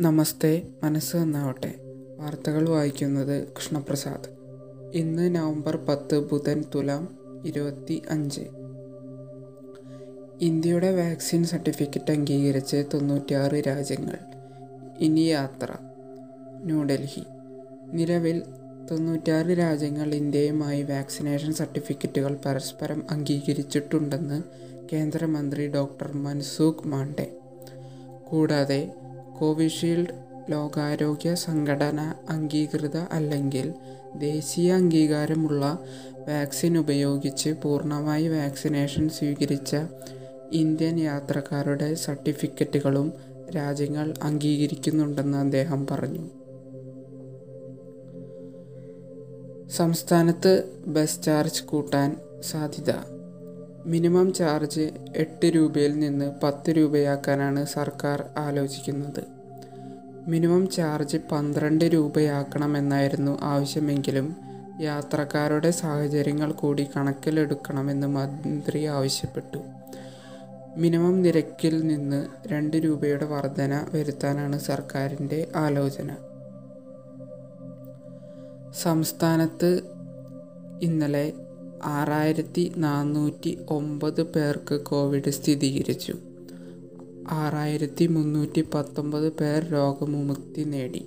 നമസ്തേ മനസ്സ് നന്നാവട്ടെ. വാർത്തകൾ വായിക്കുന്നത് കൃഷ്ണപ്രസാദ്. ഇന്ന് നവംബർ പത്ത് ബുധൻ തുലാം ഇരുപത്തി അഞ്ച് ഇന്ത്യയുടെ വാക്സിൻ സർട്ടിഫിക്കറ്റ് അംഗീകരിച്ച് തൊണ്ണൂറ്റിയാറ് രാജ്യങ്ങൾ. ഇനി യാത്ര. ന്യൂഡൽഹി. നിലവിൽ തൊണ്ണൂറ്റാറ് രാജ്യങ്ങൾ ഇന്ത്യയുമായി വാക്സിനേഷൻ സർട്ടിഫിക്കറ്റുകൾ പരസ്പരം അംഗീകരിച്ചിട്ടുണ്ടെന്ന് കേന്ദ്രമന്ത്രി ഡോക്ടർ മൻസൂഖ് മാണ്ഡെ. കൂടാതെ കോവിഷീൽഡ് ലോകാരോഗ്യ സംഘടന അംഗീകൃത അല്ലെങ്കിൽ ദേശീയ അംഗീകാരമുള്ള വാക്സിൻ ഉപയോഗിച്ച് പൂർണമായി വാക്സിനേഷൻ സ്വീകരിച്ച ഇന്ത്യൻ യാത്രക്കാരുടെ സർട്ടിഫിക്കറ്റുകളും രാജ്യങ്ങൾ അംഗീകരിക്കുന്നുണ്ടെന്ന് അദ്ദേഹം പറഞ്ഞു. സംസ്ഥാനത്ത് ബസ് ചാർജ് കൂട്ടാൻ സാധ്യത മിനിമം ചാർജ് എട്ട് രൂപയിൽ നിന്ന് പത്ത് രൂപയാക്കാനാണ് സർക്കാർ ആലോചിക്കുന്നത്. മിനിമം ചാർജ് പന്ത്രണ്ട് രൂപയാക്കണമെന്നായിരുന്നു ആവശ്യമെങ്കിലും യാത്രക്കാരുടെ സാഹചര്യങ്ങൾ കൂടി കണക്കിലെടുക്കണമെന്ന് മന്ത്രി ആവശ്യപ്പെട്ടു. മിനിമം നിരക്കിൽ നിന്ന് രണ്ട് രൂപയുടെ വർധന വരുത്താനാണ് സർക്കാരിന്റെ ആലോചന. സംസ്ഥാനത്ത് ഇന്നലെ ആറായിരത്തി നാനൂറ്റി ഒമ്പത് പേർക്ക് കോവിഡ് സ്ഥിരീകരിച്ചു. ആറായിരത്തി മുന്നൂറ്റി പത്തൊമ്പത് പേർ രോഗമുക്തി നേടി.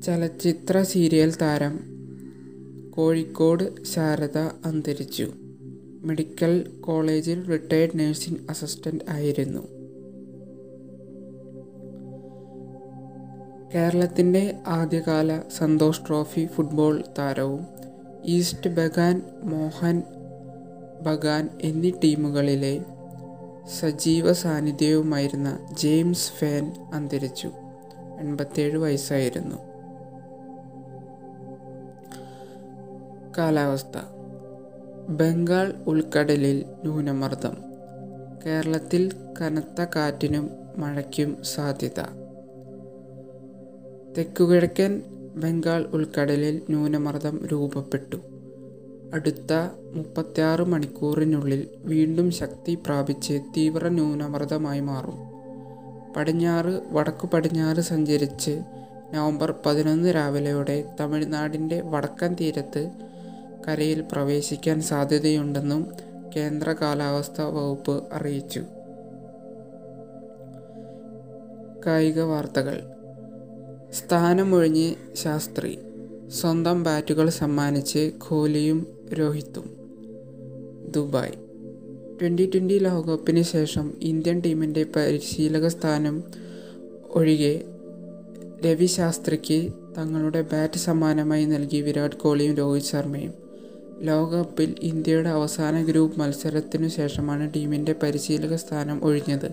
ചലച്ചിത്ര സീരിയൽ താരം കോഴിക്കോട് ശാരദ അന്തരിച്ചു. മെഡിക്കൽ കോളേജിൽ റിട്ടയർഡ് നഴ്സിംഗ് അസിസ്റ്റന്റ് ആയിരുന്നു. കേരളത്തിന്റെ ആദ്യകാല സന്തോഷ് ട്രോഫി ഫുട്ബോൾ താരവും ഈസ്റ്റ് ബഗാൻ മോഹൻ ബഗാൻ എന്നീ ടീമുകളിലെ സജീവ സാന്നിധ്യവുമായിരുന്ന ജെയിംസ് ഫാൻ അന്തരിച്ചു. എൺപത്തേഴ് വയസ്സായിരുന്നു. കാലാവസ്ഥ. ബംഗാൾ ഉൾക്കടലിൽ ന്യൂനമർദ്ദം. കേരളത്തിൽ കനത്ത കാറ്റിനും മഴയ്ക്കും സാധ്യത. തെക്കുകിഴക്കൻ ബംഗാൾ ഉൾക്കടലിൽ ന്യൂനമർദ്ദം രൂപപ്പെട്ടു. അടുത്ത മുപ്പത്തിയാറ് മണിക്കൂറിനുള്ളിൽ വീണ്ടും ശക്തി പ്രാപിച്ച് തീവ്ര ന്യൂനമർദ്ദമായി മാറും. പടിഞ്ഞാറ് വടക്കു പടിഞ്ഞാറ് സഞ്ചരിച്ച് നവംബർ പതിനൊന്ന് രാവിലെയോടെ തമിഴ്നാടിന്റെ വടക്കൻ തീരത്ത് കരയിൽ പ്രവേശിക്കാൻ സാധ്യതയുണ്ടെന്നും കേന്ദ്ര കാലാവസ്ഥാ വകുപ്പ് അറിയിച്ചു. കായിക വാർത്തകൾ. സ്ഥാനമൊഴിഞ്ഞ് ശാസ്ത്രി. സ്വന്തം ബാറ്റുകൾ സമ്മാനിച്ച് കോഹ്ലിയും രോഹിത്തും. ദുബായ്. ട്വന്റി ട്വന്റി ലോകകപ്പിന് ശേഷം ഇന്ത്യൻ ടീമിന്റെ പരിശീലക സ്ഥാനം ഒഴികെ രവി ശാസ്ത്രിക്ക് തങ്ങളുടെ ബാറ്റ് സമ്മാനമായി നൽകി വിരാട് കോഹ്ലിയും രോഹിത് ശർമ്മയും. ലോകകപ്പിൽ ഇന്ത്യയുടെ അവസാന ഗ്രൂപ്പ് മത്സരത്തിനു ശേഷമാണ് ടീമിന്റെ പരിശീലക സ്ഥാനം ഒഴിഞ്ഞത്.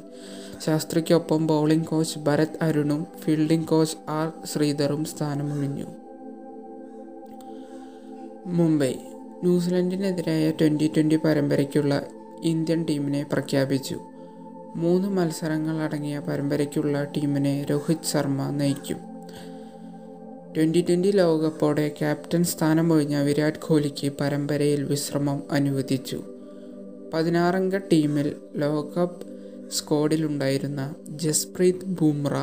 ശാസ്ത്രിക്കൊപ്പം ബൗളിംഗ് കോച്ച് ഭരത് അരുണും ഫീൽഡിംഗ് കോച്ച് ആർ ശ്രീധറും സ്ഥാനമൊഴിഞ്ഞു. മുംബൈ ന്യൂസിലൻഡിനെതിരായ ട്വന്റി ട്വന്റി പരമ്പരയ്ക്കുള്ള ഇന്ത്യൻ ടീമിനെ പ്രഖ്യാപിച്ചു. മൂന്ന് മത്സരങ്ങൾ അടങ്ങിയ പരമ്പരയ്ക്കുള്ള ടീമിനെ രോഹിത് ശർമ്മ നയിക്കും. ട്വന്റി ട്വന്റി ലോകകപ്പോടെ ക്യാപ്റ്റൻ സ്ഥാനം ഒഴിഞ്ഞ വിരാട് കോഹ്ലിക്ക് പരമ്പരയിൽ വിശ്രമം അനുവദിച്ചു. പതിനാറംഗ ടീമിൽ ലോകകപ്പ് സ്ക്വാഡിലുണ്ടായിരുന്ന ജസ്പ്രീത് ബുംറ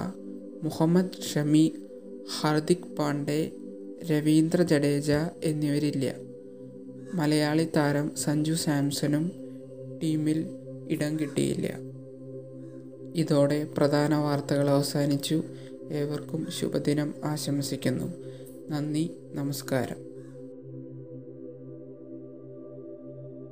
മുഹമ്മദ് ഷമി ഹാർദിക് പാണ്ഡെ രവീന്ദ്ര ജഡേജ എന്നിവരില്ല. മലയാളി താരം സഞ്ജു സാംസണും ടീമിൽ ഇടം കിട്ടിയില്ല. ഇതോടെ പ്രധാന വാർത്തകൾ അവസാനിച്ചു. ഏവർക്കും ശുഭദിനം ആശംസിക്കുന്നു. നന്ദി നമസ്കാരം.